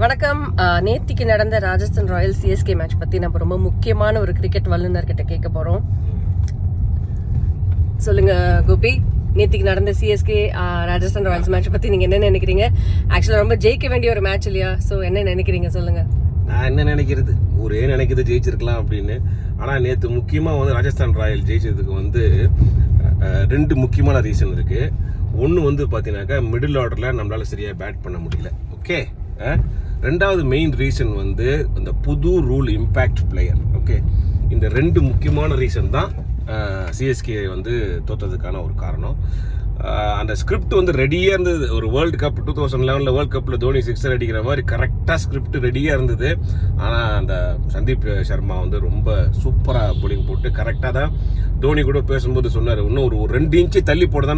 வணக்கம். நேத்திக்கு நடந்த ராஜஸ்தான் ராயல்ஸ் சிஎஸ்கே மேட்ச் பத்தி நம்ம ரொம்ப முக்கியமான ஒரு கிரிக்கெட் வல்லுநர் கிட்ட கேட்க போறோம். சொல்லுங்க கோபி. நேத்திக்கு நடந்த சிஎஸ்கே ராஜஸ்தான் ராயல்ஸ் மேட்ச் பத்தி நீங்க என்ன நினைக்கிறீங்க? ஆக்சுவலா ரொம்ப ஜெயிக்க வேண்டிய ஒரு மேட்ச் இல்லையா? சோ என்ன நினைக்கிறீங்க? சொல்லுங்க. நான் என்ன நினைக்கிறது? ஊரே நினைக்கிறது ஜெயிச்சிருக்கலாம் அப்படின்னு. ஆனால் நேற்று முக்கியமாக வந்து ராஜஸ்தான் ராயல் ஜெயிச்சதுக்கு வந்து ரெண்டு முக்கியமான ரீசன் இருக்கு. ஒன்று வந்து பார்த்தீங்கன்னாக்கா மிடில் ஆர்டரில் நம்மளால் சரியாக பேட் பண்ண முடியல. ஓகே ரெண்டாவது மெயின் ரீசன் வந்து இந்த புது ரூல் இம்பேக்ட் பிளேயர் ஓகே இந்த ரெண்டு முக்கியமான ரீசன் தான் சிஎஸ்கே வந்து தோத்ததுக்கான ஒரு காரணம். அந்த ஸ்கிரிப்ட் வந்து ரெடியாக இருந்தது. ஒரு வேர்ல்டு கப் டூ தௌசண்ட் லெவனில் வேர்ல்டு கப்பில் தோனி சிக்ஸர் அடிக்கிற மாதிரி கரெக்டாக ஸ்கிரிப்ட் ரெடியாக இருந்தது. ஆனால் அந்த சந்தீப் சர்மா வந்து ரொம்ப சூப்பராக போலிங் போட்டு கரெக்டாக தான் தோனி கூட பேசும்போது சொன்னார். இன்னும் ஒரு ஒரு ரெண்டு இன்ச்சு தள்ளி போட தான்